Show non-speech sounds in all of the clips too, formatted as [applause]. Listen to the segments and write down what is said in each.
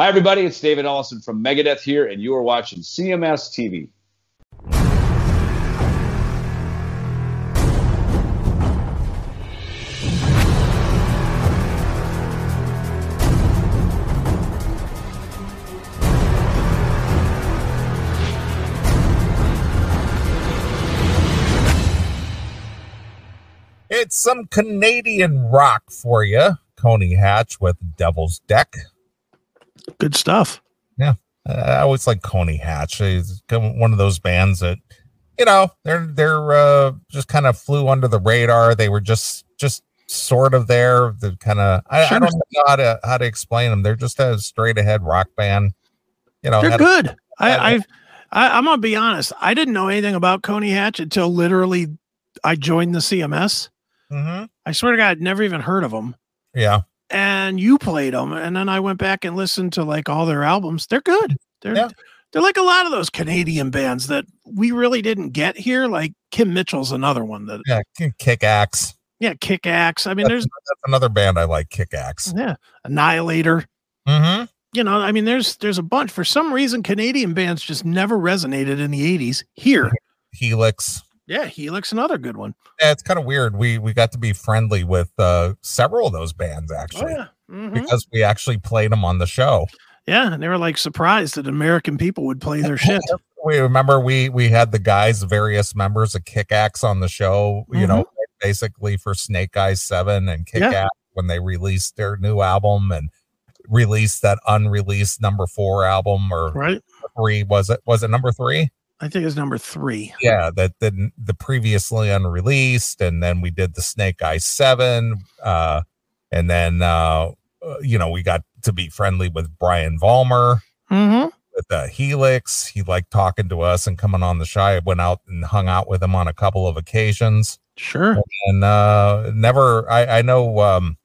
Hi, everybody. It's David Ellefson from Megadeth here, and you are watching CMS TV. It's some Canadian rock for you. Coney Hatch with Devil's Deck. Good stuff. Yeah. Uh, I always like Coney Hatch. He's one of those bands that, you know, they're they're uh, just kind of flew under the radar. They were just just sort of there. The kind of I, sure. I, don't know how to how to explain them. They're just a straight ahead rock band. You know, they're good. A, I, I've I, I'm gonna be honest. I didn't know anything about Coney Hatch until literally I joined the CMS. Mm-hmm. I swear to God, I'd never even heard of them. Yeah. And you played them, and then I went back and listened to like all their albums. They're good. They're yeah. they're like a lot of those Canadian bands that we really didn't get here. Like Kim Mitchell's another one that yeah, Kick Axe. Yeah, Kick Axe. I mean, that's, there's that's another band I like, Kick Axe. Yeah, Annihilator. Mm-hmm. You know, I mean, there's there's a bunch. For some reason, Canadian bands just never resonated in the '80s here. Helix. Yeah, Helix, another good one. Yeah, it's kind of weird. We we got to be friendly with uh, several of those bands actually, oh, yeah. mm-hmm. because we actually played them on the show. Yeah, and they were like surprised that American people would play their shit. [laughs] we remember we we had the guys, various members of Kick Axe on the show. You mm-hmm. know, basically for Snake Eyes Seven and Kick yeah. Axe when they released their new album and released that unreleased number four album or right three was it was it number three I think it's number three. Yeah, that the the previously unreleased, and then we did the Snake Eye Seven, uh, and then uh, uh, you know we got to be friendly with Brian Vollmer mm-hmm. with the Helix. He liked talking to us and coming on the show. I went out and hung out with him on a couple of occasions. Sure, and uh, never. I I know. Um,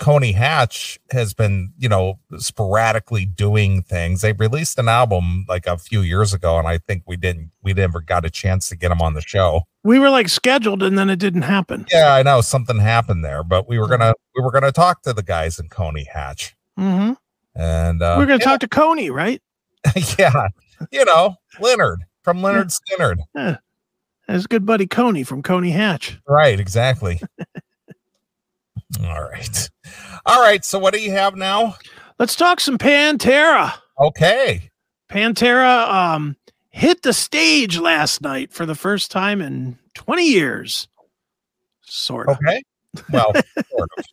Coney Hatch has been, you know, sporadically doing things. They released an album like a few years ago, and I think we didn't, we never got a chance to get them on the show. We were like scheduled, and then it didn't happen. Yeah, I know something happened there, but we were gonna, we were gonna talk to the guys in Coney Hatch, mm-hmm. and uh, we're gonna yeah. talk to Coney, right? [laughs] yeah, you know, Leonard from Lynyrd Skynyrd. Yeah. His good buddy Coney from Coney Hatch. Right, exactly. [laughs] All right. All right. So what do you have now? Let's talk some Pantera. Okay. Pantera um hit the stage last night for the first time in 20 years. Sort of. Okay. Well, [laughs] sort of.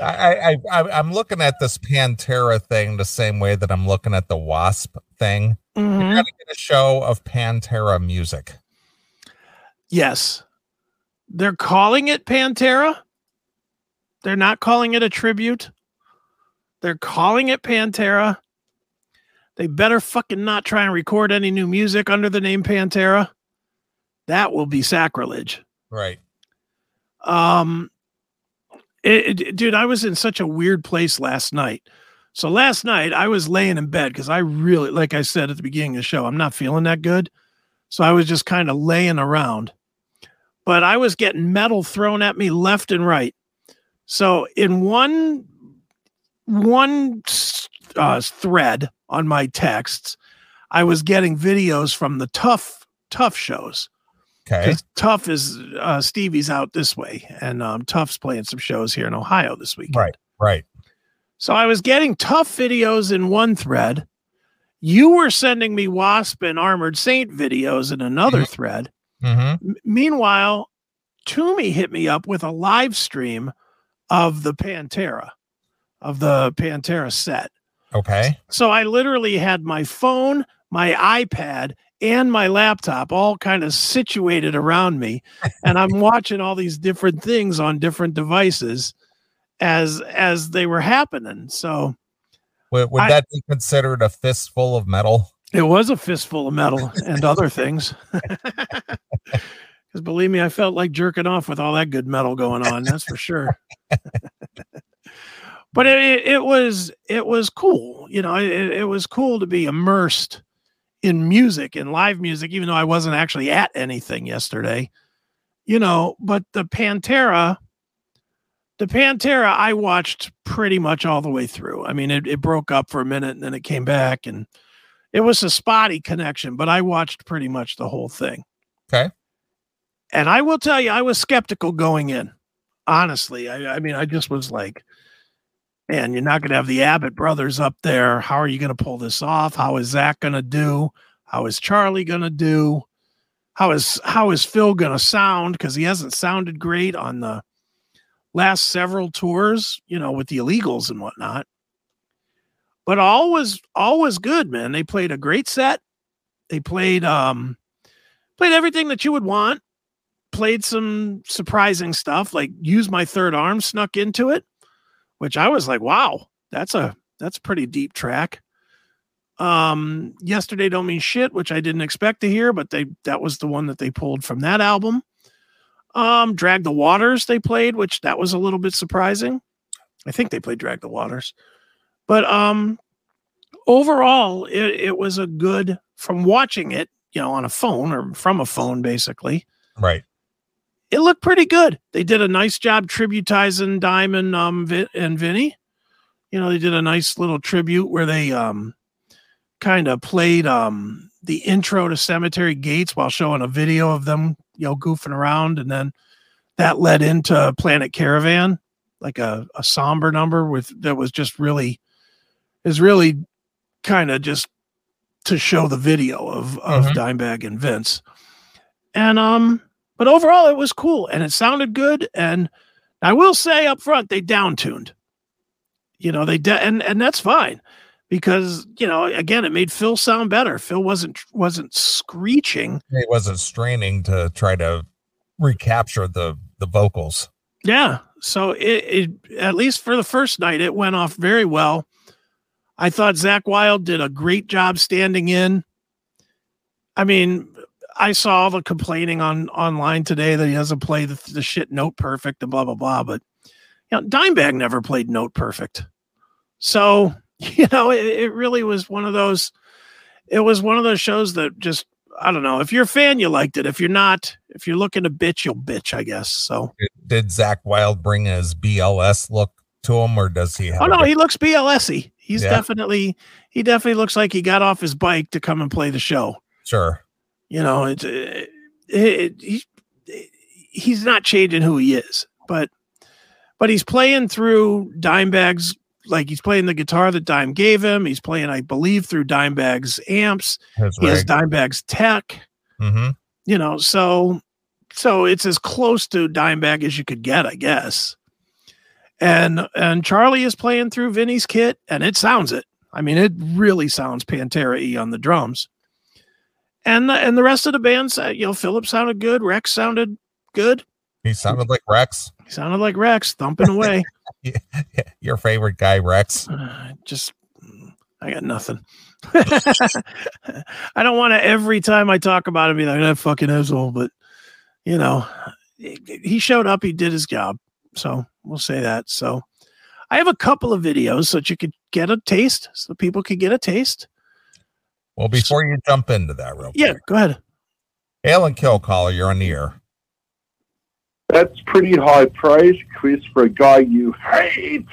I, I, I, am looking at this Pantera thing the same way that I'm looking at the Wasp thing. Mm-hmm. You're gonna get a show of Pantera music. Yes, they're calling it Pantera, they're not calling it a tribute. They're calling it Pantera. They better fucking not try and record any new music under the name Pantera. That will be sacrilege. Right. Um it, it, dude, I was in such a weird place last night. So last night I was laying in bed because I really, like I said at the beginning of the show, I'm not feeling that good. So I was just kind of laying around. But I was getting metal thrown at me left and right. So in one one uh, thread on my texts, I was getting videos from the Tuff Tuff shows. Okay. Tuff is uh, Stevie's out this way, and um, Tuff's playing some shows here in Ohio this week. Right. Right. So I was getting Tuff videos in one thread. You were sending me Wasp and Armored Saint videos in another mm-hmm. thread. Mm-hmm. M- meanwhile, Toomey hit me up with a live stream of the Pantera, of the Pantera set. Okay. So I literally had my phone, my iPad, and my laptop all kind of situated around me. and I'm [laughs] watching all these different things on different devices as as they were happening. So would, would I, that be considered a fistful of metal? It was a fistful of metal and other things. [laughs] Because believe me, I felt like jerking off with all that good metal going on. That's for sure. [laughs] but it, it was it was cool. You know, it, it was cool to be immersed in music and live music, even though I wasn't actually at anything yesterday. You know, but the Pantera, the Pantera I watched pretty much all the way through. I mean, it, it broke up for a minute and then it came back and it was a spotty connection, but I watched pretty much the whole thing. Okay. And I will tell you, I was skeptical going in. Honestly, I, I mean, I just was like, man, you're not going to have the Abbott brothers up there. How are you going to pull this off? How is Zakk going to do? How is Charlie going to do? How is how is Phil going to sound? Because he hasn't sounded great on the last several tours, you know, with the illegals and whatnot. But all was all was good, man. They played a great set. They played um played everything that you would want. Played some surprising stuff, like use my third arm snuck into it, which I was like, wow, that's a that's a pretty deep track. Um, yesterday don't mean shit, which I didn't expect to hear, but they that was the one that they pulled from that album. Um, Drag the Waters they played, which that was a little bit surprising. I think they played Drag the Waters. But um overall it, it was a good from watching it, you know, on a phone or from a phone basically. Right. It looked pretty good. They did a nice job tributizing Diamond um and Vinny. You know, they did a nice little tribute where they um kind of played um the intro to Cemetery Gates while showing a video of them, you know, goofing around and then that led into Planet Caravan, like a, a somber number with that was just really is really kind of just to show the video of of Mhm. Dimebag and Vince. And um but overall it was cool and it sounded good and I will say up front they downtuned. You know, they de- and and that's fine because, you know, again it made Phil sound better. Phil wasn't wasn't screeching. He wasn't straining to try to recapture the the vocals. Yeah. So it, it at least for the first night, it went off very well. I thought Zakk Wylde did a great job standing in. I mean, I saw the complaining on online today that he doesn't play the, the shit note perfect and blah blah blah. But you know, Dimebag never played note perfect. So [laughs] you know, it, it really was one of those. It was one of those shows that just I don't know. If you're a fan, you liked it. If you're not, if you're looking to bitch, you'll bitch. I guess so. Did, Zakk Wylde bring his BLS look to him, or does he oh, have? Oh no, he looks BLSy. He's Yeah. definitely he definitely looks like he got off his bike to come and play the show. sure. You know, it's it, it, he, he's not changing who he is, but but he's playing through Dimebag's like he's playing the guitar that Dime gave him. He's playing, I believe, through Dimebag's amps. His He has. Dimebag's tech. hmm You know, so so it's as close to Dimebag as you could get, I guess. And and Charlie is playing through Vinny's kit, and it sounds it. I mean, it really sounds Pantera y on the drums. And the, and the rest of the band, sa- you know, Philip sounded good. Rex sounded good. He sounded like Rex. He sounded like Rex thumping away. [laughs] [laughs] Your favorite guy, Rex. Uh, just I got nothing. [laughs] I don't want to every time I talk about him be like that fucking asshole, but you know, he he showed up, he did his job. So we'll say that. So I have a couple of videos so that you could get a taste, so people could get a taste. Well, before you jump into that, real Yeah, quick, go ahead. Alan Kill caller, you're on the air. That's pretty high praise, Chris, for a guy you hate.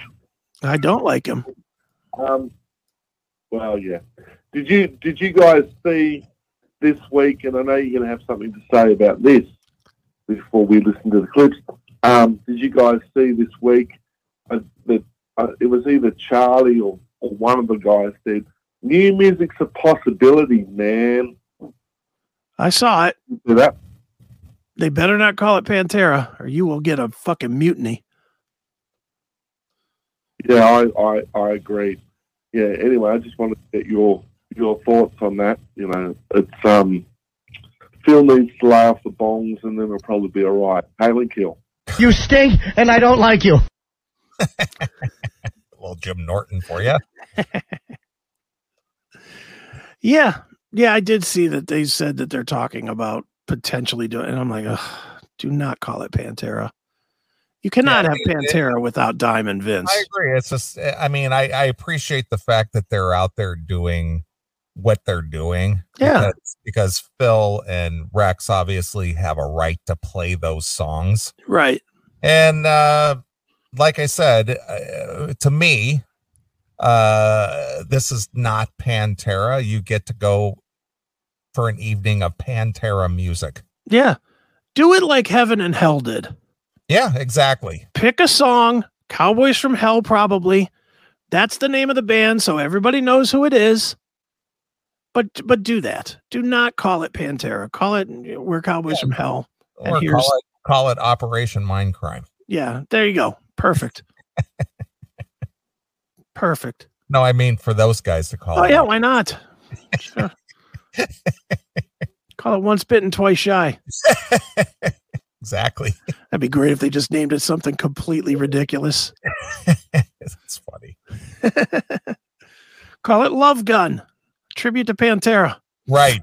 I don't like him. Um, well, yeah. Did you did you guys see this week? And I know you're going to have something to say about this before we listen to the clips. Um, did you guys see this week uh, that uh, it was either Charlie or, or one of the guys said new music's a possibility, man. I saw it. That? They better not call it Pantera, or you will get a fucking mutiny. Yeah, I, I, I agree. Yeah. Anyway, I just wanted to get your your thoughts on that. You know, it's um, Phil needs to lay off the bongs, and then it'll probably be all right. Halen kill. You stink, and I don't like you. [laughs] A little Jim Norton for you. [laughs] Yeah, yeah, I did see that they said that they're talking about potentially doing, and I'm like, do not call it Pantera. You cannot Yeah, have it- it- Pantera without Diamond Vince. I agree. It's just, I mean, I, I appreciate the fact that they're out there doing what they're doing. Yeah. Because, because Phil and Rex obviously have a right to play those songs. Right. And uh, like I said, uh, to me, uh, this is not Pantera. You get to go for an evening of Pantera music. Yeah. Do it like Heaven and Hell did. Yeah, exactly. Pick a song, Cowboys from Hell, probably. That's the name of the band, so everybody knows who it is. But but do that. Do not call it Pantera. Call it We're Cowboys Yeah. from Hell. And Or here's- call it, call it Operation Mindcrime. Yeah, there you go. Perfect. [laughs] Perfect. No, I mean for those guys to call Oh it. yeah, why not? Sure. [laughs] Call it once bitten, twice shy. [laughs] exactly. That'd be great if they just named it something completely ridiculous. [laughs] It's funny. Call it Love Gun. Tribute to Pantera. Right.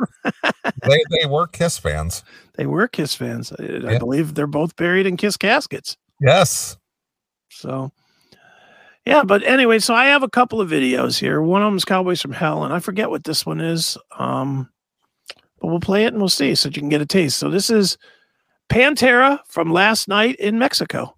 they they were Kiss fans. They were Kiss fans. I, I believe they're both buried in Kiss caskets. Yes. So, yeah, but anyway, so I have a couple of videos here. One of them is Cowboys from Hell, and I forget what this one is. Um, but we'll play it and we'll see so you can get a taste. So this is Pantera from last night in Mexico.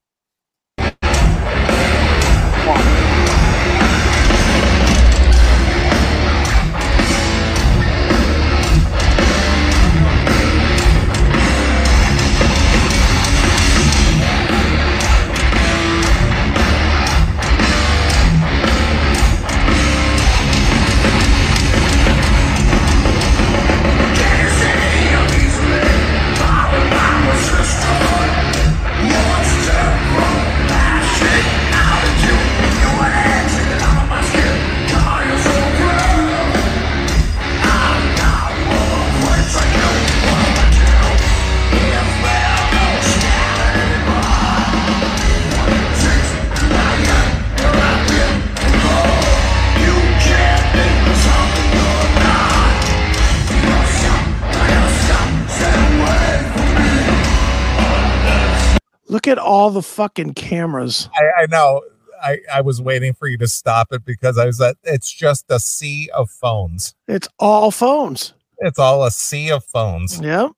All the fucking cameras. I, I know. I, I was waiting for you to stop it because I was at it's just a sea of phones. It's all phones. It's all a sea of phones. Yeah.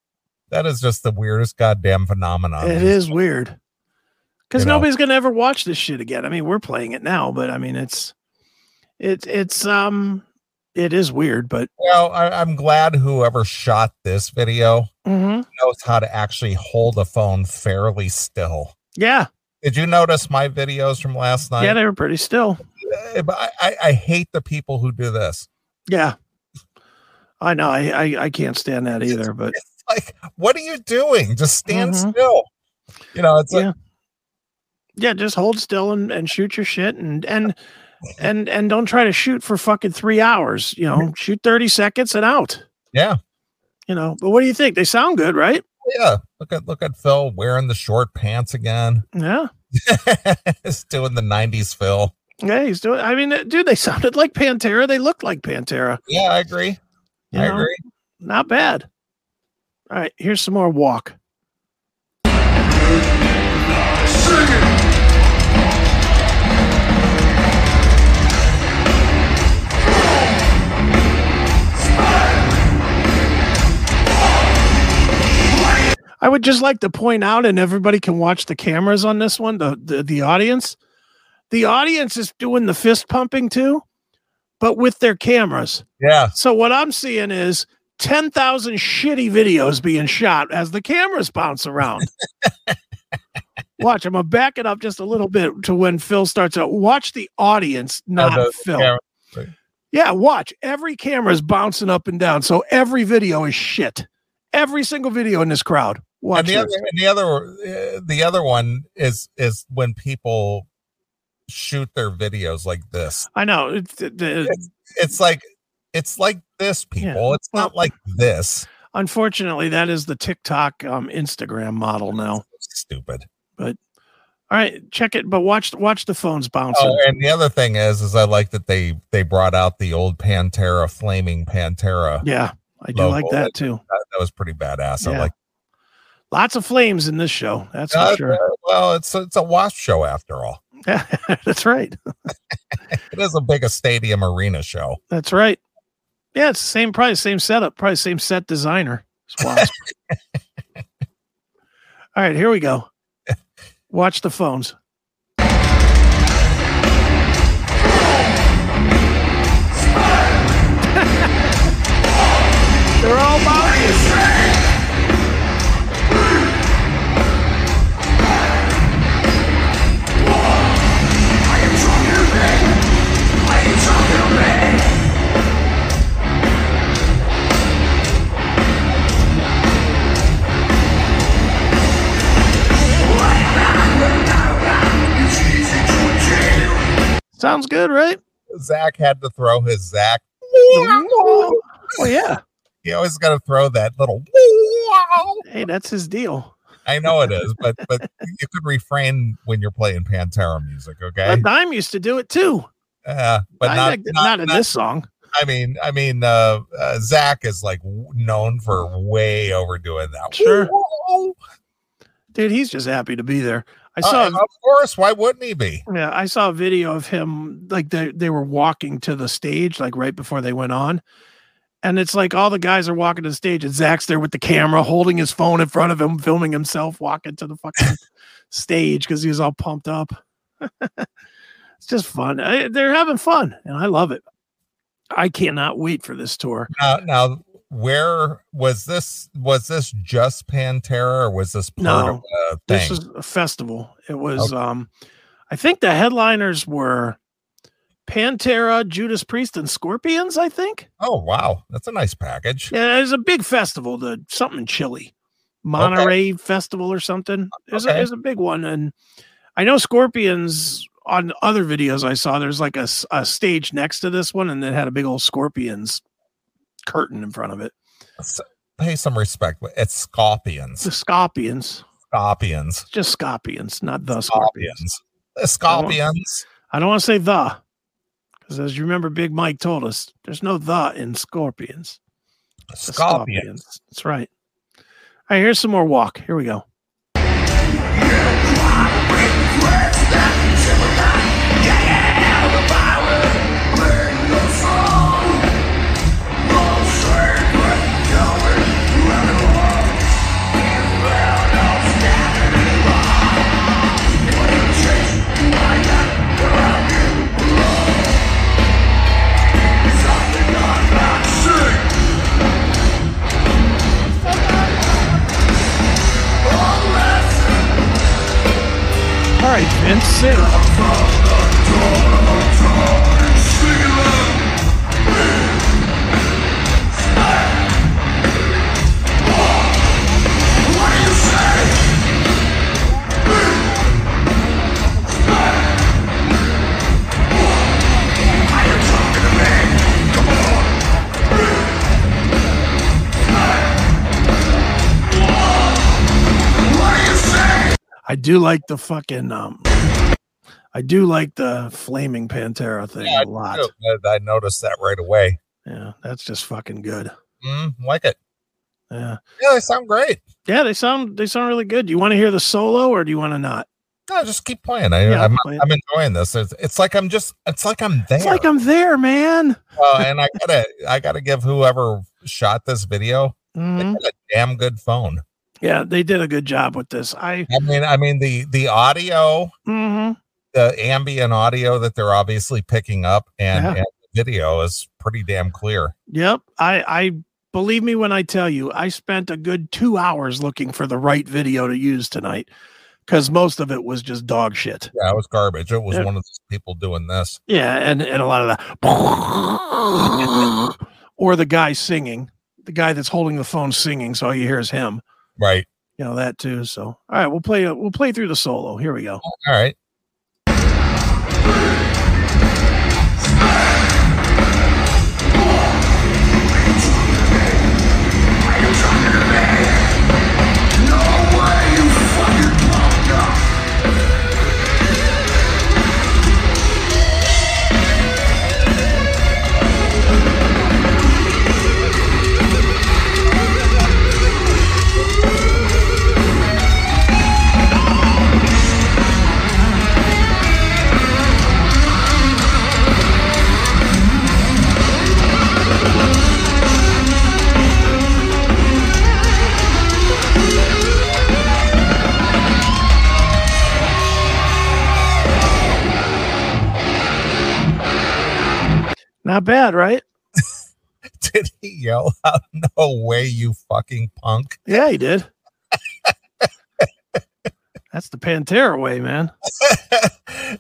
That is just the weirdest goddamn phenomenon. It is weird. Because You know. nobody's gonna ever watch this shit again. I mean, we're playing it now, but I mean it's it's it's um it is weird, but Well, I, I'm glad whoever shot this video Mhm. knows how to actually hold a phone fairly still. Yeah, Did you notice my videos from last night? yeah, they were pretty still. Eh, but I, I, I hate the people who do this. Yeah. I know. I, I I can't stand that either, but It's like, what are you doing? Just stand Mhm. still. You know, it's like, Yeah. yeah, just hold still and, and shoot your shit and and and and don't try to shoot for fucking three hours. You know, shoot 30 seconds and out. yeah, You know, but what do you think? They sound good, right? yeah. Look at look at Phil wearing the short pants again. [laughs] Yeah. He's doing the '90s Phil. Yeah, he's doing. I mean, uh, dude, they [laughs] sounded like Pantera. They looked like Pantera. Yeah, I agree. You I know? agree. Not bad. All right, here's some more walk. I would just like to point out, and everybody can watch the cameras on this one, the, the the audience. The audience is doing the fist pumping too, but with their cameras. Yeah, So what I'm seeing is 10,000 shitty videos being shot as the cameras bounce around. [laughs] Watch, I'm gonna back it up just a little bit to when Phil starts out. Watch the audience, not Oh, Phil. Yeah, watch. Every camera is bouncing up and down. So every video is shit. Every single video in this crowd. Watch and the other, and the other, uh, the other one is is when people shoot their videos like this. I know. It's, the- It's like it's like this, Yeah, people. It's not like this. unfortunately, that is the TikTok um, Instagram model now. Stupid. But all right, check it, but watch watch the phones bouncing. Oh, and the other thing is, is I like that they they brought out the old Pantera, flaming Pantera. yeah, I do logo. like that too. That, that was pretty badass. I Yeah. like. Lots of flames in this show. That's uh, for sure. well, it's a, it's a wasp show after all. [laughs] Yeah, that's right. [laughs] it is a big a stadium arena show. That's right. Yeah, it's the same price, same setup, probably same set designer. [laughs] Wasp. all right, here we go. Watch the phones. They're all about good, right? Zakk had to throw his Zach. Oh yeah. He always got to throw that little. Hey, that's his deal. I know it is, but but you could refrain when you're playing Pantera music, okay? But Dime used to do it too. Uh, but not, not, not in not- this song. I mean, I mean, uh, uh, Zakk is like known for way overdoing that. Sure. Dude, he's just happy to be there. I saw Uh, of course. Why wouldn't he be? Yeah, I saw a video of him like they they were walking to the stage like right before they went on. And it's like all the guys are walking to the stage and Zakk's there with the camera holding his phone in front of him, filming himself walking to the fucking [laughs] stage because he was all pumped up. [laughs] it's just fun. I, they're having fun and I love it. I cannot wait for this tour. Now, now, where was this? Was this just Pantera, or was this part No, of a thing? This was a festival. It was um I think the headliners were Pantera, Judas Priest, and Scorpions, I think. oh, wow, that's a nice package. Yeah, it was a big festival, the something chili, Monterrey Festival or something. It was, a, Okay. it was a big one, and I know Scorpions on other videos I saw. There's like a stage next to this one, and it had a big old Scorpions curtain in front of it. S- Pay some respect. It's Scorpions. The Scorpions, Scorpions. just Scorpions, not the Scorpions. Scorpions. The Scorpions. I don't want to say the, because as you remember, Big Mike told us there's no the in Scorpions. The Scorpions. That's right. All right, here's some more walk. Here we go. Right, Vince. Do like the fucking um I do like the flaming Pantera thing Yeah, a lot. I I noticed that right away. Yeah, that's just fucking good. Mm, like it. Yeah. Yeah, they sound great. Yeah, they sound they sound really good. Do you want to hear the solo or do you want to not? No, just keep playing. I, Yeah, I'm, play it. I'm enjoying this. It's, it's like I'm just. It's like I'm there. It's like I'm there, man. Uh, and I gotta, I gotta give whoever shot this video Mhm. got a damn good phone. Yeah, they did a good job with this. I I mean, I mean the the audio, mhm. the ambient audio that they're obviously picking up, and, Yeah. and the video is pretty damn clear. Yep. I I believe me when I tell you I spent a good 2 hours looking for the right video to use tonight cuz most of it was just dog shit. Yeah, it was garbage. It was Yeah. one of those people doing this. Yeah, and and a lot of that [laughs] or the guy singing, the guy that's holding the phone singing so all you hear is him. Right. You know that too. So, all right, we'll play we'll play through the solo. Here we go. All right. Bad, right? [laughs] Did he yell out, "No way, you fucking punk"? Yeah, he did. That's the Pantera way, man. [laughs]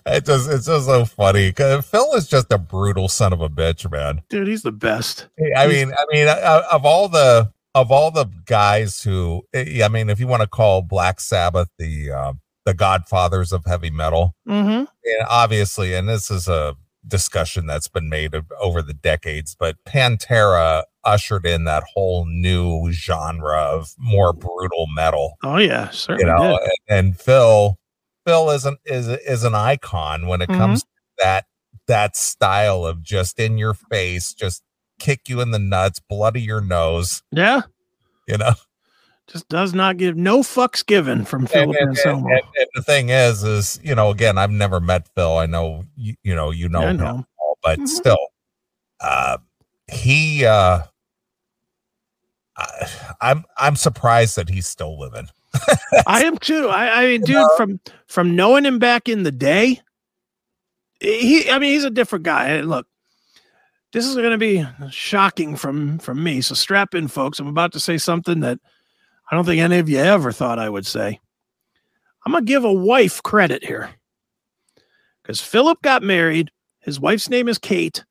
it just it's just so funny because Phil is just a brutal son of a bitch, man. Dude, he's the best. I mean, I mean, uh, of all the of all the guys who, eh, I mean, if you want to call Black Sabbath the uh, the Godfathers of heavy metal, Mm-hmm. and obviously, and this is a discussion that's been made of, over the decades, but Pantera ushered in that whole new genre of more brutal metal. Oh yeah, You certainly know, did. and, and Phil, Phil is an is is an icon when it Mhm. comes to that that style of just in your face, just kick you in the nuts, bloody your nose. Yeah, You know, just does not give no fucks given from Philip and, and- and- and the thing is, is you know, again, I've never met Phil. I know you, you know, you know, him know. all, but Mhm. still, uh, he, uh, I, I'm, I'm surprised that he's still living. [laughs] I am too. I, I mean, dude, know? from from knowing him back in the day, he. I mean, he's a different guy. Look, this is going to be shocking from from me. So strap in, folks. I'm about to say something that I don't think any of you ever thought I would say. I'm gonna give a wife credit here because Philip got married. His wife's name is Kate,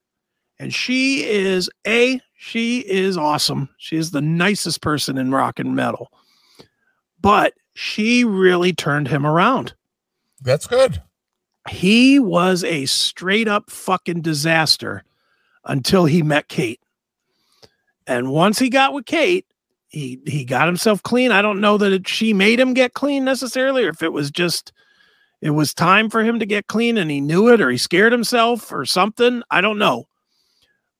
and she is a she is awesome. She is the nicest person in rock and metal but she really turned him around. That's good. He was a straight up fucking disaster until he met Kate. And once he got with Kate, he he got himself clean. I don't know that it, she made him get clean necessarily, or if it was just it was time for him to get clean and he knew it, or he scared himself or something. I don't know,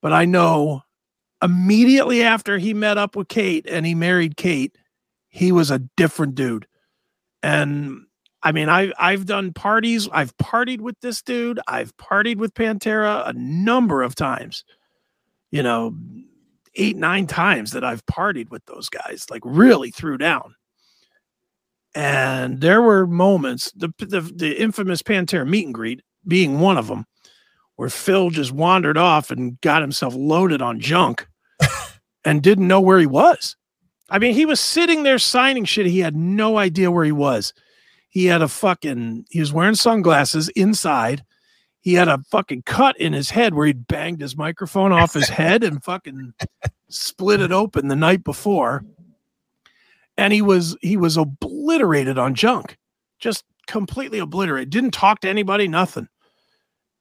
but I know immediately after he met up with Kate and he married Kate, he was a different dude. And I mean, I I've done parties. I've partied with this dude. I've partied with Pantera a number of times. You know, eight nine times that I've partied with those guys. Like really threw down. And there were moments, the the, the infamous Pantera meet and greet being one of them, where Phil just wandered off and got himself loaded on junk [laughs] and didn't know where he was. I mean, he was sitting there signing shit. He had no idea where he was. He had a fucking, he was wearing sunglasses inside. He had a fucking cut in his head where he'd banged his microphone off his [laughs] head and fucking split it open the night before. And he was, he was obliterated on junk, just completely obliterated. Didn't talk to anybody, nothing.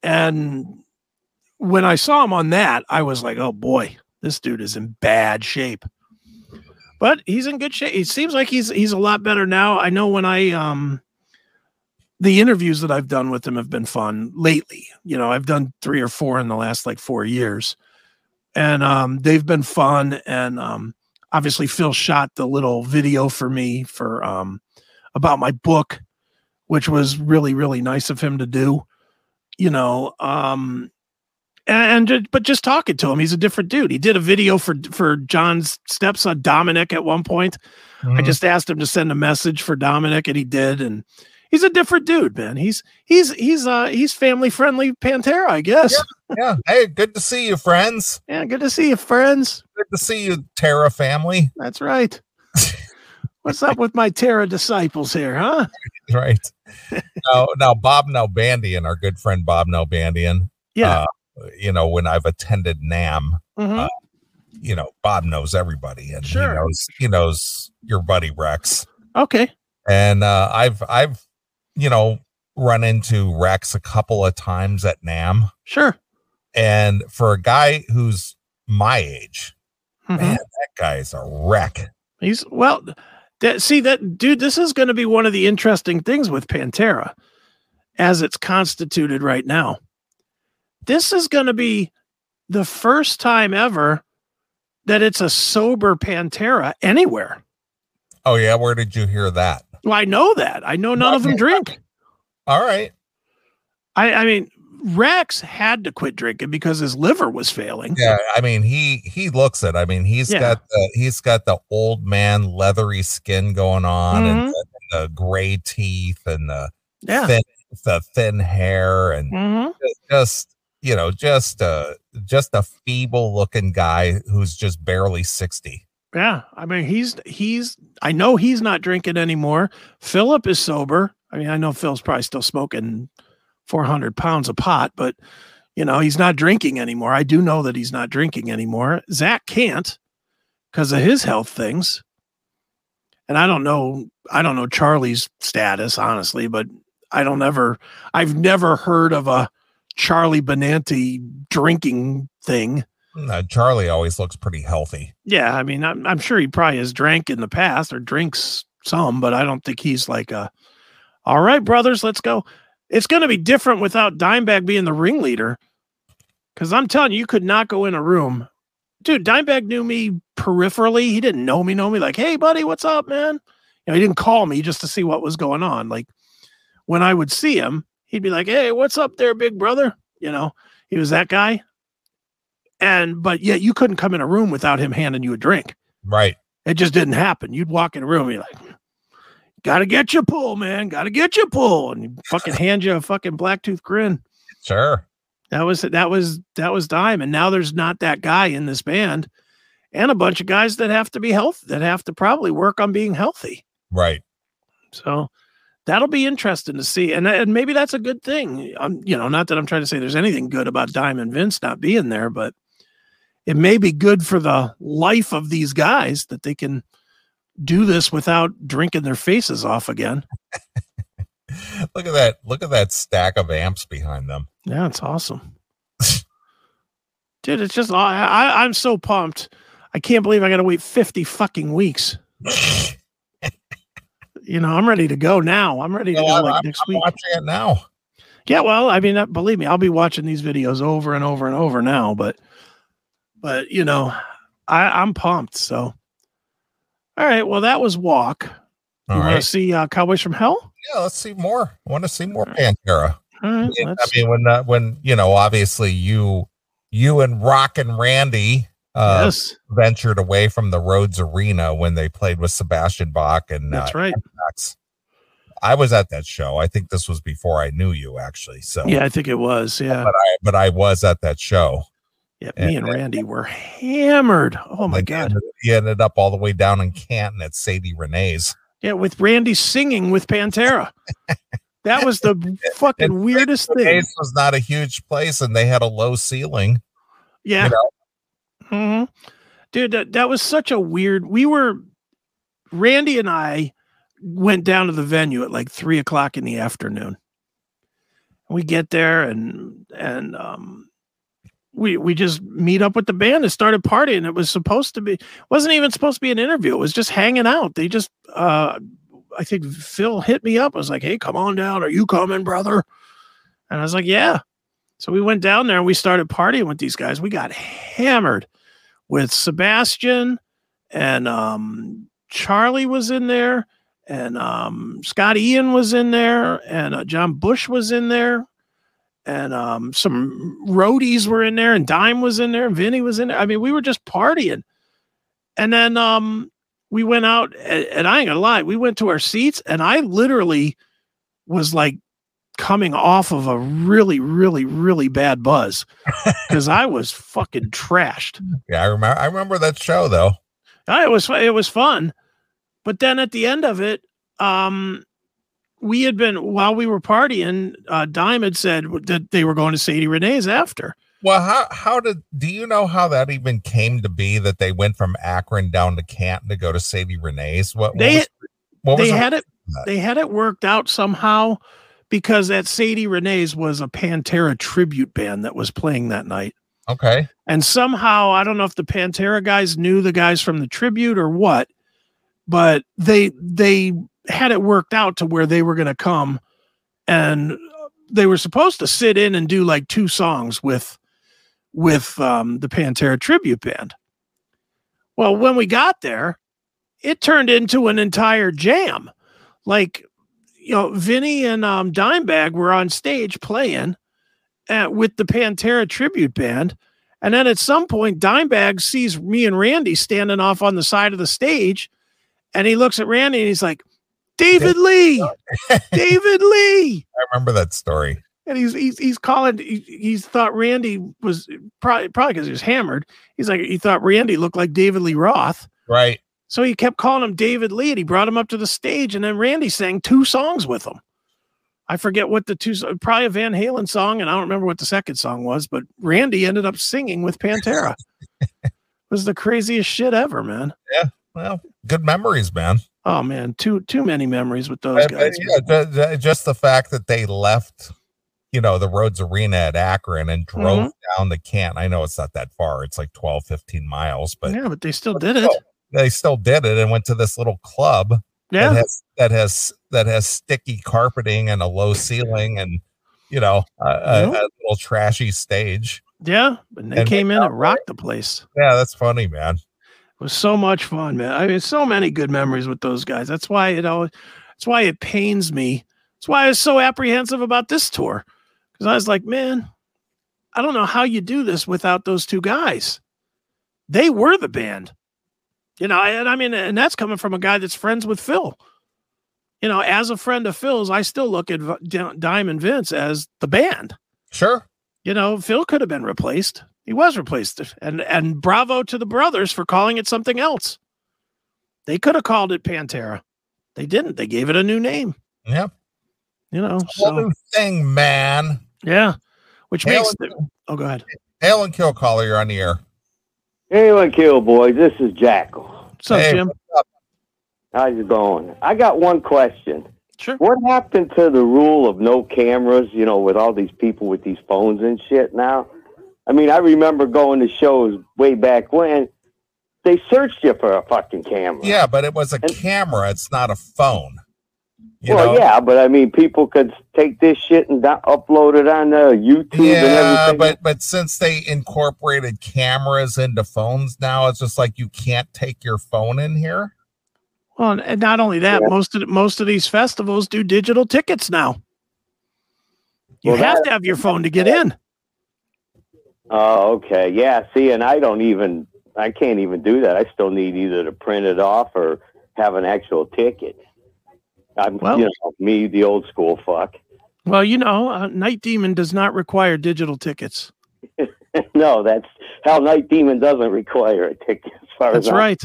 And when I saw him on that, I was like, oh boy, this dude is in bad shape but he's in good shape. It seems like he's he's a lot better now. I know when I um the interviews that I've done with him have been fun lately. You know, I've done three or four in the last like four years, and um they've been fun. And um obviously Phil shot the little video for me for um about my book, which was really really nice of him to do. You know, um and, and but just talking to him, he's a different dude. He did a video for for John's stepson Dominic at one point. I Mhm. just asked him to send a message for Dominic, and he did. And he's a different dude, man. He's he's he's uh he's family friendly Pantera, I guess. yeah. Hey, good to see you, friends. Yeah, good to see you, friends. Good to see you, Terra family. That's right. What's up with my Terra disciples here, huh? [laughs] Right. now, now, Bob Nalbandian, our good friend Bob Nalbandian, Yeah. uh, you know, when I've attended NAMM, Mhm. you know, Bob knows everybody and Sure. he knows he knows your buddy Rex. okay. And uh I've I've you know run into Rex a couple of times at NAMM. Sure. And for a guy who's my age, Mhm. man, that guy is a wreck. He's well. That, see that dude. This is going to be one of the interesting things with Pantera, as it's constituted right now. This is going to be the first time ever that it's a sober Pantera anywhere. Oh yeah, where did you hear that? Well, I know that. I know none of them drink. All right. I, I mean, Rex had to quit drinking because his liver was failing. Yeah, I mean he he looks it. I mean he's Yeah. got the he's got the old man leathery skin going on and, Mhm. the, and the gray teeth and the Yeah. thin the thin hair and hmm just you know just uh just a feeble looking guy who's just barely 60. Yeah, I mean he's he's I know he's not drinking anymore. Philip is sober. I mean, I know Phil's probably still smoking 400 pounds of pot, but you know he's not drinking anymore. I do know that he's not drinking anymore. Zakk can't because of his health things, and I don't know. I don't know Charlie's status honestly, but I don't ever. I've never heard of a Charlie Benante drinking thing. Uh, Charlie always looks pretty healthy. Yeah, I mean, I'm, I'm sure he probably has drank in the past or drinks some, but I don't think he's like a. All right, brothers, let's go. It's going to be different without Dimebag being the ringleader. Because I'm telling you, you could not go in a room. Dude, Dimebag knew me peripherally. He didn't know me, know me. Like, hey, buddy, what's up, man? You know, he didn't call me just to see what was going on. Like, when I would see him, he'd be like, hey, what's up there, big brother? You know, he was that guy. And, but yet you couldn't come in a room without him handing you a drink. Right. It just didn't happen. You'd walk in a room, and you're like, gotta get your pull, man. Gotta get your pull. And he fucking hand you a fucking black tooth grin. Sure. That was that was that was dime. And now there's not that guy in this band and a bunch of guys that have to be healthy, that have to probably work on being healthy. Right. So that'll be interesting to see. And, and maybe that's a good thing. I'm, you know, not that I'm trying to say there's anything good about Dime and Vince not being there, but it may be good for the life of these guys that they can do this without drinking their faces off again. [laughs] look at that. Look at that stack of amps behind them. Yeah, it's awesome. Dude, it's just I, I I'm so pumped. I can't believe I got to wait 50 fucking weeks. [laughs] you know, I'm ready to go now. I'm ready to go like I'm- next I'm week. watching it now. Yeah, well, I mean, believe me, I'll be watching these videos over and over and over now. But, but you know, I, I'm pumped. So, all right. Well, that was walk. All you want right. to see uh, Cowboys from Hell? Yeah, let's see more. I want to see more Pantera. All right, Yeah, I mean, when uh, when you know, obviously you you and Rock and Randy uh, yes, ventured away from the Rhodes Arena when they played with Sebastian Bach and uh, that's right. Max. I was at that show. I think this was before I knew you, actually. So Yeah, I think it was. Yeah, but I but I was at that show. Yeah. Me and Randy were hammered. Oh my Like, god. He ended, he ended up all the way down in Canton at Sadie Renee's. Yeah, with Randy singing with Pantera. that was the [laughs] fucking And weirdest thing. Renee's was not a huge place, and they had a low ceiling. Yeah. You know? Mhm. Dude, that, that was such a weird. We were, Randy and I went down to the venue at like three o'clock in the afternoon. We get there and, and, um, we, we just meet up with the band and started partying. It was supposed to be, wasn't even supposed to be an interview. It was just hanging out. They just, uh, I think Phil hit me up. I was like, Hey, come on down. Are you coming, brother? And I was like, Yeah. So we went down there and we started partying with these guys. We got hammered with Sebastian and um, Charlie was in there and um, Scott Ian was in there and uh, John Bush was in there and um, some roadies were in there and Dime was in there and Vinny was in there. I mean, we were just partying. And then um, we went out and, and I ain't gonna lie, we went to our seats and I literally was like coming off of a really, really, really bad buzz [laughs] because I was fucking trashed. Yeah, I remember. I remember that show though. It was it was fun, but then at the end of it, um, we had been while we were partying. Uh, Dime had said that they were going to Sadie Renee's after. Well, how how did do you know how that even came to be that they went from Akron down to Canton to go to Sadie Renee's? What, what They was, what they the- had it that? they had it worked out somehow because at Sadie Renee's was a Pantera tribute band that was playing that night. okay? And somehow, I don't know if the Pantera guys knew the guys from the tribute or what, but they they had it worked out to where they were going to come and they were supposed to sit in and do like two songs with with um, the Pantera tribute band. Well, when we got there, it turned into an entire jam. Like, you know, Vinny and um, Dimebag were on stage playing uh, with the Pantera tribute band. And then at some point, Dimebag sees me and Randy standing off on the side of the stage. And he looks at Randy and he's like, David Lee, [laughs] David Lee. I remember that story. And he's he's he's calling. He, he's thought Randy was probably probably because he was hammered. He's like he thought Randy looked like David Lee Roth, Right. so he kept calling him David Lee. And he brought him up to the stage, and then Randy sang two songs with him. I forget what the two probably a Van Halen song, and I don't remember what the second song was. But Randy ended up singing with Pantera. [laughs] it was the craziest shit ever, man. Yeah. Well, good memories, man. Oh man, too too many memories with those But- but guys. yeah, ju- ju- just the fact that they left, you know, the Rhodes Arena at Akron and drove mm-hmm. down the Canton. I know it's not that far. It's like 12, 15 miles, but yeah, but they still did it. they still did it and went to this little club Yeah. that has that has that has sticky carpeting and a low ceiling and you know a, a, Yeah. a little trashy stage. Yeah. But they And came in and rocked the place. Yeah, that's funny, man. It was so much fun, man. I mean, so many good memories with those guys. That's why it always, that's why it pains me. That's why I was so apprehensive about this tour. Because I was like, man, I don't know how you do this without those two guys. They were the band. You know, and I mean, and that's coming from a guy that's friends with Phil. You know, as a friend of Phil's, I still look at Diamond Vince as the band Sure. you know, Phil could have been replaced. He was replaced, and and bravo to the brothers for calling it something else. They could have called it Pantera. They didn't. They gave it a new name. Yep. You know, Whole so new thing, man. yeah, which Hail makes and, the, oh, go ahead. Hail and kill caller, you're on the air. Hey, one kill boys. This is Jackal. What's up, Hey, Jim? what's up? How's it going? I got one question. Sure. What happened to the rule of no cameras? You know, with all these people with these phones and shit now. I mean, I remember going to shows way back when. They searched you for a fucking camera. Yeah, but it was a And- camera. It's not a phone. You well, know? yeah, but I mean, people could take this shit and do- upload it on uh, YouTube and Yeah, everything. but but since they incorporated cameras into phones now, it's just like you can't take your phone in here. Well, and- and not only that, Yeah. most of the, most of these festivals do digital tickets now. You Well, have that- to have your phone to get in. Oh, okay. Yeah. See, and I don't even, I can't even do that. I still need either to print it off or have an actual ticket. I'm, Well- you know, me, the old school fuck. Well, you know, uh, Night Demon does not require digital tickets. [laughs] no, that's how Night Demon doesn't require a ticket as far That's as right.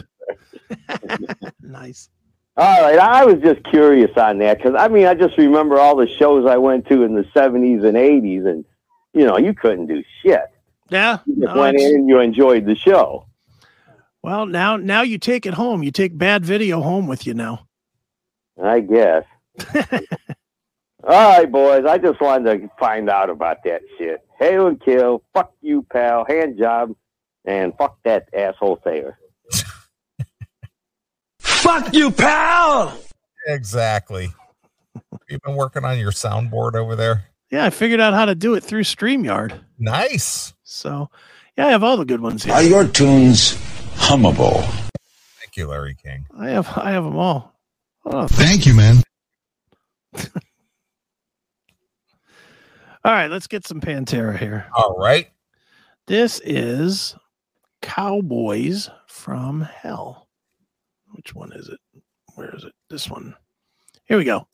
[laughs] nice. All right. I was just curious on that because I mean, I just remember all the shows I went to in the 70s and 80s, and you know, you couldn't do shit. Yeah. You no, went in and you enjoyed the show. Well, now now you take it home. You take bad video home with you now. I guess. [laughs] All right, boys. I just wanted to find out about that shit. Hail and kill. Fuck you, pal. Hand job. And fuck that asshole Thayer. [laughs] Fuck you, pal! Exactly. You've been working on your soundboard over there. Yeah, I figured out how to do it through StreamYard. Nice. So, yeah, I have all the good ones here. Are your tunes hummable? Thank you, Larry King. I have I have them all. Oh, Thank you, man. [laughs] all right, let's get some Pantera here. All right. This is Cowboys from Hell. Which one is it? Where is it? This one. Here we go.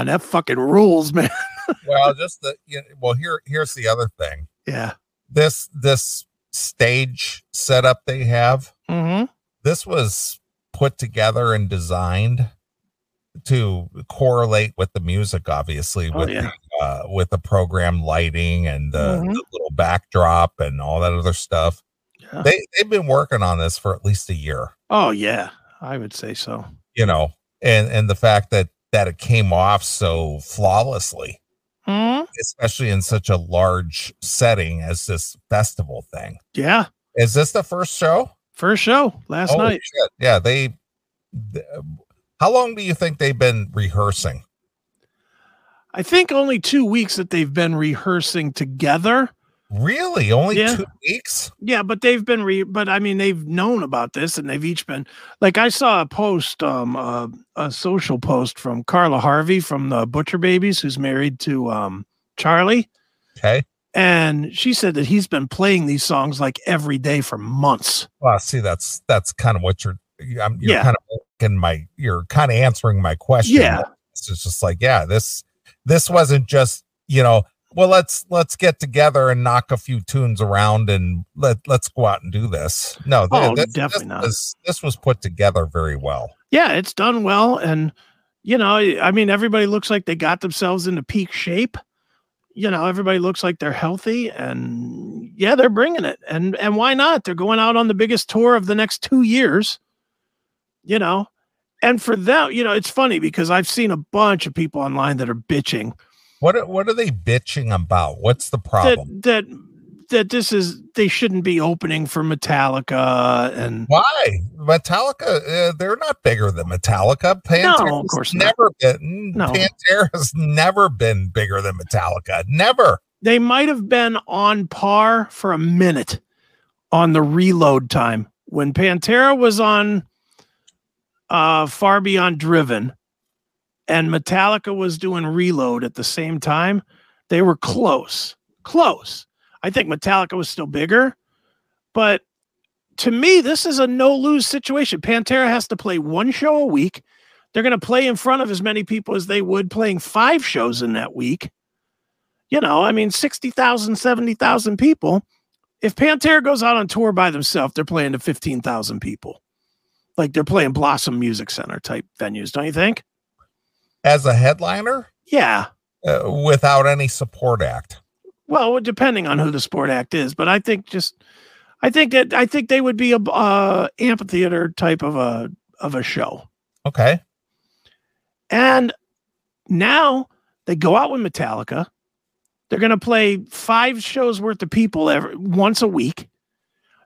On, that fucking rules, [laughs] man. Well, just the you know, well here here's the other thing. Yeah. This this stage setup they have, Mm-hmm. this was put together and designed to correlate with the music, obviously, Oh, with yeah. the uh, with the program lighting and the, Mhm. the little backdrop and all that other stuff. Yeah. They they've been working on this for at least a year, Oh yeah, I would say so. you know, and and the fact that that it came off so flawlessly, Hmm? especially in such a large setting as this festival thing. Yeah, Is this the first show? first show last night. shit. Yeah, they. th- how long do you think they've been rehearsing? I think only two weeks that they've been rehearsing together. Really, only Yeah. two weeks? Yeah, but they've been re but I mean they've known about this and they've each been like I saw a post um uh, a social post from Carla Harvey from the Butcher Babies who's married to um Charlie Okay. and she said that he's been playing these songs like every day for months. Well, see, that's that's kind of what you're. I'm, you're Yeah. kind of in my. You're kind of answering my question. Yeah. It's just like, yeah, this this wasn't just you know. Well, let's let's get together and knock a few tunes around and let let's go out and do this. No, Oh, this, definitely this not. Was, this was put together very well. Yeah, it's done well and you know, I mean everybody looks like they got themselves into peak shape. You know, everybody looks like they're healthy and yeah, they're bringing it. And and why not? They're going out on the biggest tour of the next 2 years. You know, and for them, you know, it's funny because I've seen a bunch of people online that are bitching What are- what are they bitching about? What's the problem? that that that this is they shouldn't be opening for Metallica and Why Metallica? Uh, they're not bigger than Metallica. Pantera's of course not. never been. No. Pantera's never been bigger than Metallica. Never. they might have been on par for a minute on the reload time when Pantera was on uh Far Beyond Driven and Metallica was doing reload at the same time. They were close. Close. I think Metallica was still bigger, but to me this is a no lose situation. Pantera has to play one show a week. They're going to play in front of as many people as they would playing five shows in that week you know, I mean, 60,000, 70,000 people. If Pantera goes out on tour by themselves, they're playing to 15,000 people. Like they're playing Blossom Music Center type venues, don't you think? As a headliner, Yeah. uh, without any support act. Well, depending on who the support act is, but I think just, I think that I think they would be a uh, amphitheater type of a of a show. Okay. And now they go out with Metallica. They're going to play five shows worth of people every once a week.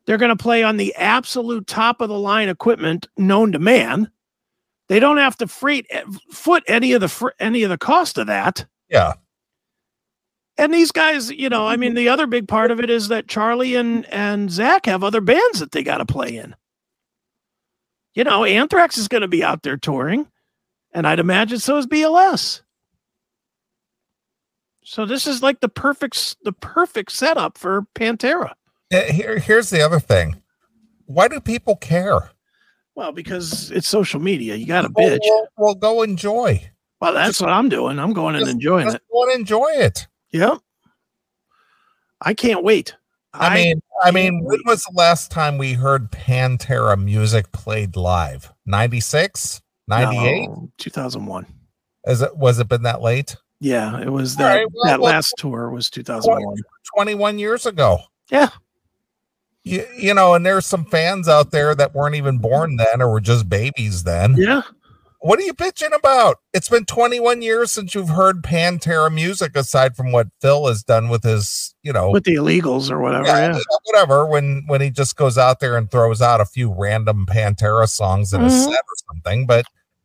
They're going to play on the absolute top of the line equipment known to man. They don't have to freight foot any of the fr- any of the cost of that. Yeah. And these guys, you know, I mean, the other big part of it is that Charlie and and Zakk have other bands that they got to play in. You know, Anthrax is going to be out there touring, and I'd imagine so is BLS. So this is like the perfect the perfect setup for Pantera. Uh, Here, here's the other thing. Why do people care? Well, because it's social media, you got to bitch. well, well, go enjoy. Well, that's what I'm doing. I'm going and enjoying Just it. go and enjoy it. Yep. I can't wait. I, mean, I mean, when was the last time we heard Pantera music played live? 96? 98? No, 2001. Is it was it been that late? Yeah, it was that right, well, that well, last tour was 2001. 21 years ago. Yeah. You, you know, and there's some fans out there that weren't even born then or were just babies then. Yeah. What are you bitching about? It's been 21 years since you've heard Pantera music, aside from what Phil has done with his, you know, With the illegals or whatever. yeah, Yeah. whatever. When when he just goes out there and throws out a few random Pantera songs in a Mhm. set or something, but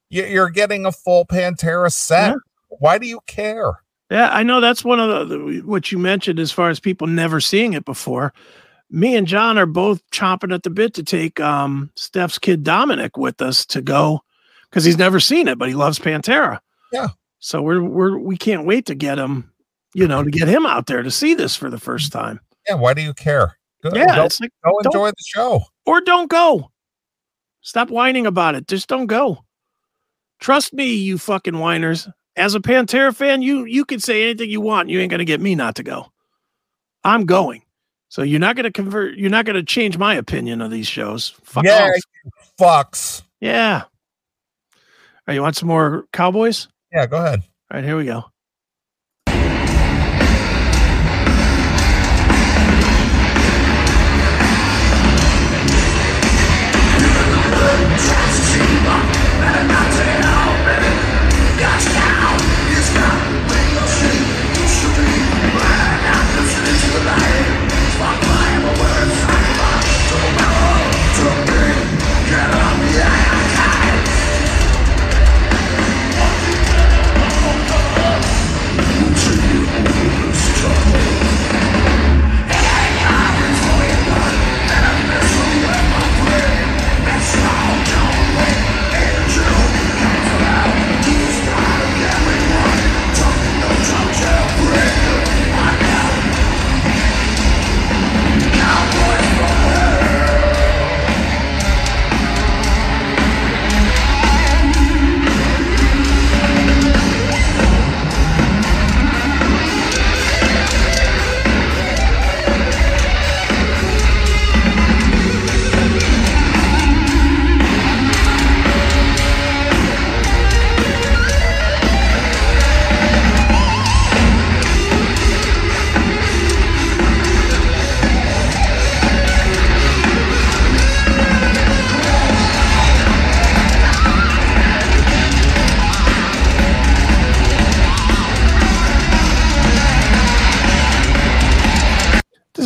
you, you're getting a full Pantera set. Yeah. Why do you care? Yeah, I know that's one of the, the what you mentioned as far as people never seeing it before. Me and John are both chomping at the bit to take um Steph's kid Dominic with us to go because he's never seen it, but he loves Pantera. Yeah. So we're we're we can't wait to get him, you know, to get him out there to see this for the first time. Yeah, why do you care? Go, Yeah, go, it's like go enjoy the show. or don't go. Stop whining about it. Just don't go. Trust me, you fucking whiners. As a Pantera fan, you you can say anything you want. You ain't gonna get me not to go. I'm going. So you're not gonna convert. You're not gonna change my opinion of these shows. Fuck yeah, off. fucks. Yeah. All right, you want some more Cowboys? Yeah, go ahead. All right, here we go.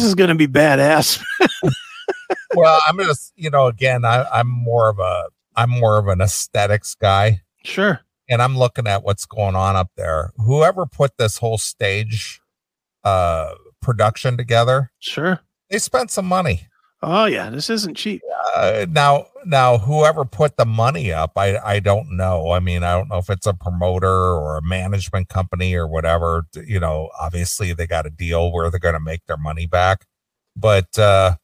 This is going to be badass. [laughs] well, I'm gonna, you know, again, I, I'm more of a, I'm more of an aesthetics guy, sure. and I'm looking at what's going on up there. Whoever put this whole stage, uh, production together, Sure. they spent some money. Oh yeah, this isn't cheap. Uh, now, now, whoever put the money up, I, I don't know. I mean, I don't know if it's a promoter or a management company or whatever. You know, obviously they got a deal where they're going to make their money back, but uh,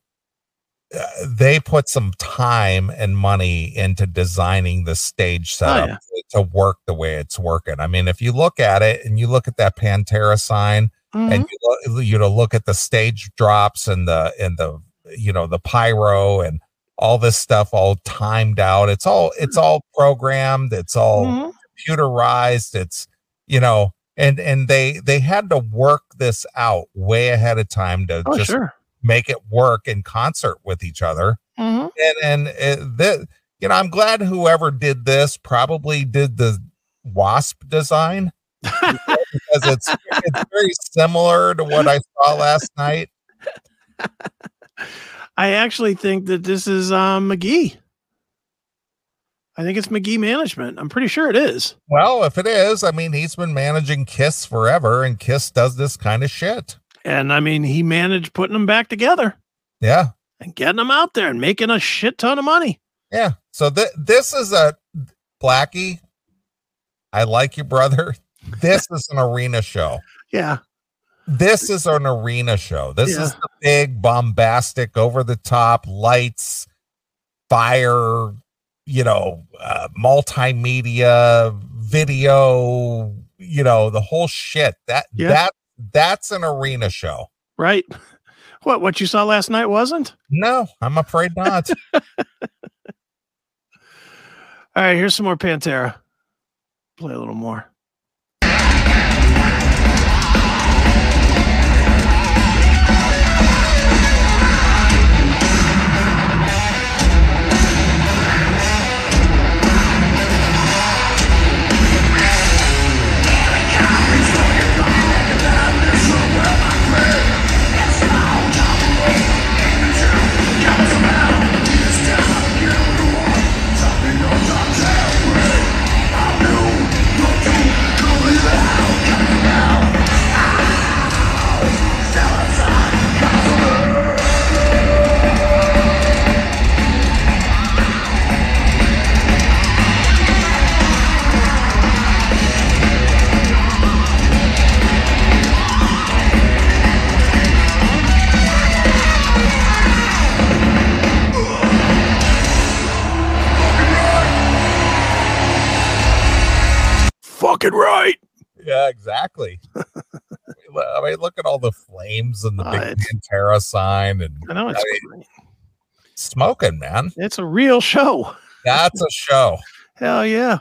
uh, they put some time and money into designing the stage setup yeah. to work the way it's working. I mean, if you look at it and you look at that Pantera sign, Mhm. and you, you know look at the stage drops and the and the you know the pyro and all this stuff all timed out it's all it's all programmed it's all Mhm. computerized it's you know and and they they had to work this out way ahead of time to Oh just sure. make it work in concert with each other Mhm. and and the you know i'm glad whoever did this probably did the wasp design because it's it's very similar to what i saw last night [laughs] I actually think that this is um, McGhee. I think it's McGhee Management. I'm pretty sure it is. well if it is i mean he's been managing kiss forever and kiss does this kind of shit And I mean, he managed putting them back together yeah and getting them out there and making a shit ton of money. yeah so th- this is a blackie i like you brother this is an arena show [laughs] Yeah. This is an arena show. This Yeah. is the big bombastic over the top lights, fire, you know, uh, multimedia, video, you know, the whole shit. That Yeah. that that's an arena show. Right. [laughs] What what you saw last night wasn't? No, I'm afraid not. [laughs] All right, here's some more Pantera. Play a little more. Fucking right. yeah, exactly. [laughs] I mean, look at all the flames and the Uh, big it's- Pantera sign and I know it's I great. smoking, man. it's a real show. That's a show. Hell yeah.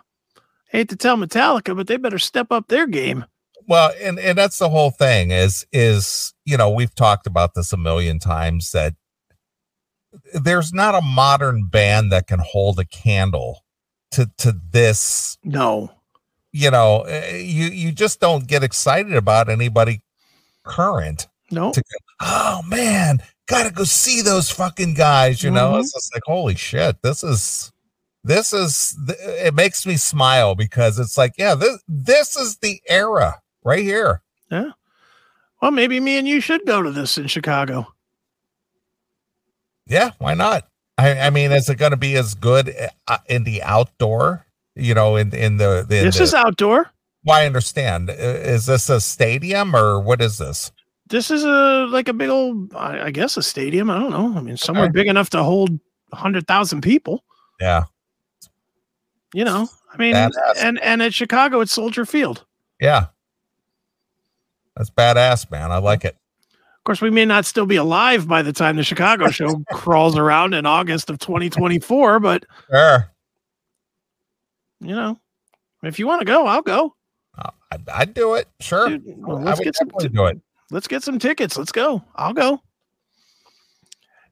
Hate to tell Metallica, but they better step up their game. well and and that's the whole thing is is you know we've talked about this a million times that there's not a modern band that can hold a candle to to this No. You know eh, you you just don't get excited about anybody current No. go, oh man gotta go see those fucking guys you know Mhm. it's just like holy shit this is this is th- it makes me smile because it's like yeah this this is the era right here yeah Well, maybe me and you should go to this in Chicago. Yeah, why not? I, I mean, is it going to be as good uh, in the outdoor? You know, in in the, the this the, is outdoor. Well, I understand. Is this a stadium or what is this? This is a like a big old, I, I guess, a stadium. I don't know. I mean, somewhere Okay. big enough to hold hundred thousand people. Yeah, You know, I mean, Badass. and and at Chicago, it's Soldier Field. yeah. That's badass, man. I like it. Of course, we may not still be alive by the time the Chicago show [laughs] crawls around in August of 2024, but Sure. You know, if you want to go, I'll go. Uh, I, I'd do it. Sure. Dude, well, let's get some. definitely do it. let's get some tickets. Let's go. I'll go.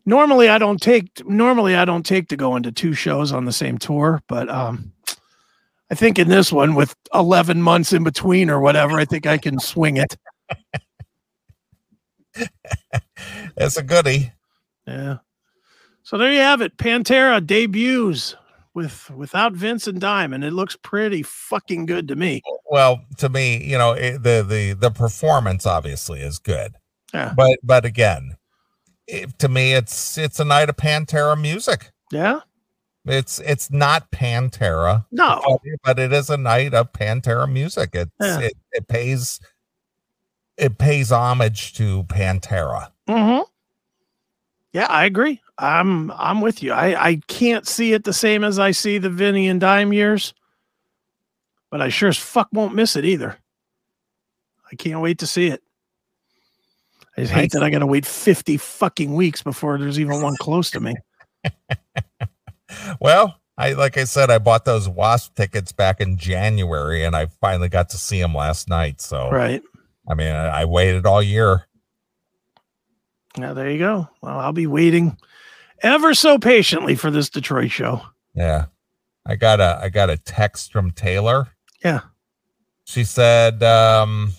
Normally I don't take normally I don't take to go into two shows on the same tour, but um I think in this one with 11 months in between or whatever, I think I can swing it. [laughs] It's a goodie. Yeah. So there you have it. Pantera debuts with without Vince and Diamond. It looks pretty fucking good to me. Well, to me, you know, it, the the the performance obviously is good. Yeah. But but again, it, to me, it's it's a night of Pantera music. Yeah. It's it's not Pantera, No. but, it is a night of Pantera music. It's Yeah. it, it pays it pays homage to Pantera. Mm-hmm. Yeah, I agree. I'm I'm with you. I I can't see it the same as I see the Vinny and Dime years, but I sure as fuck won't miss it either. I can't wait to see it. I just hate Nice. that I got to wait 50 fucking weeks before there's even one close to me. [laughs] [laughs] Well, I like I said, I bought those Wasp tickets back in January, and I finally got to see them last night. So Right. I mean, I, I waited all year. Now there you go. Well, I'll be waiting ever so patiently for this Detroit show. Yeah. I got a I got a text from Taylor. Yeah. She said um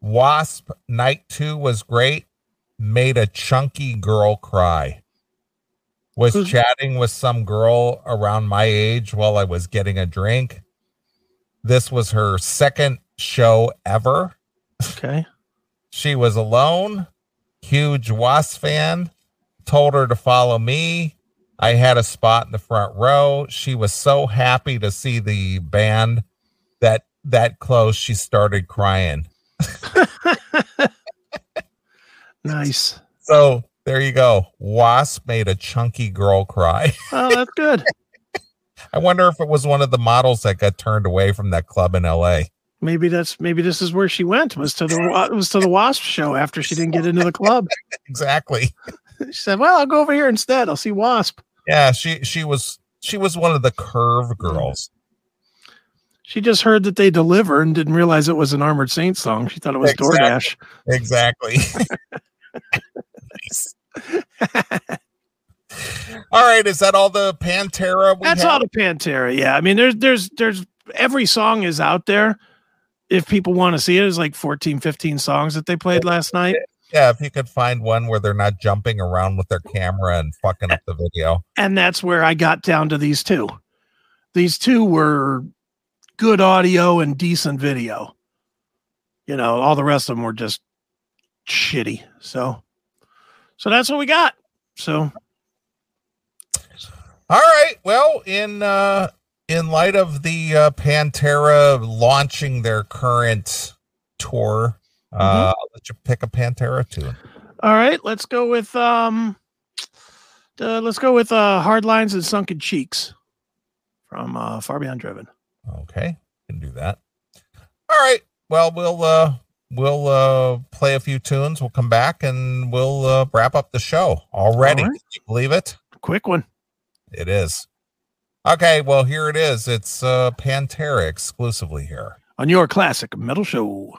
Wasp night 2 was great. Made a chunky girl cry. Was Who's- chatting with some girl around my age while I was getting a drink. This was her second show ever. Okay. She was alone, huge Wasp fan, told her to follow me. I had a spot in the front row. She was so happy to see the band that that close she started crying. [laughs] Nice. So there you go. Wasp made a chunky girl cry. [laughs] Oh, that's good. I wonder if it was one of the models that got turned away from that club in LA. Maybe that's maybe this is where she went was to the was to the Wasp show after she didn't get into the club. [laughs] Exactly. [laughs] She said, "Well, I'll go over here instead. I'll see Wasp." Yeah, she she was she was one of the curve girls. She just heard that they deliver and didn't realize it was an Armored Saint song. She thought it was Exactly. DoorDash. Exactly. [laughs] [laughs] all right, is that all the Pantera? We That's have? all the Pantera. Yeah, I mean, there's there's there's every song is out there. If people want to see it, there's like 14, 15 songs that they played last night. Yeah, if you could find one where they're not jumping around with their camera and fucking up the video. and that's where I got down to these two. These two were good audio and decent video. You know, all the rest of them were just shitty. So, so that's what we got. So, All right. Well, in uh in light of the uh Pantera launching their current tour, uh I'll let you pick a Pantera tune. all right, let's go with um, uh, let's go with uh, hard lines and sunken cheeks from uh, Far Beyond Driven. Okay, can do that. All right. Well, we'll uh we'll uh play a few tunes. We'll come back and we'll uh wrap up the show already. Right. you believe it? Quick one. It is. Okay, well here it is. It's uh Pantera exclusively here. on your classic metal show.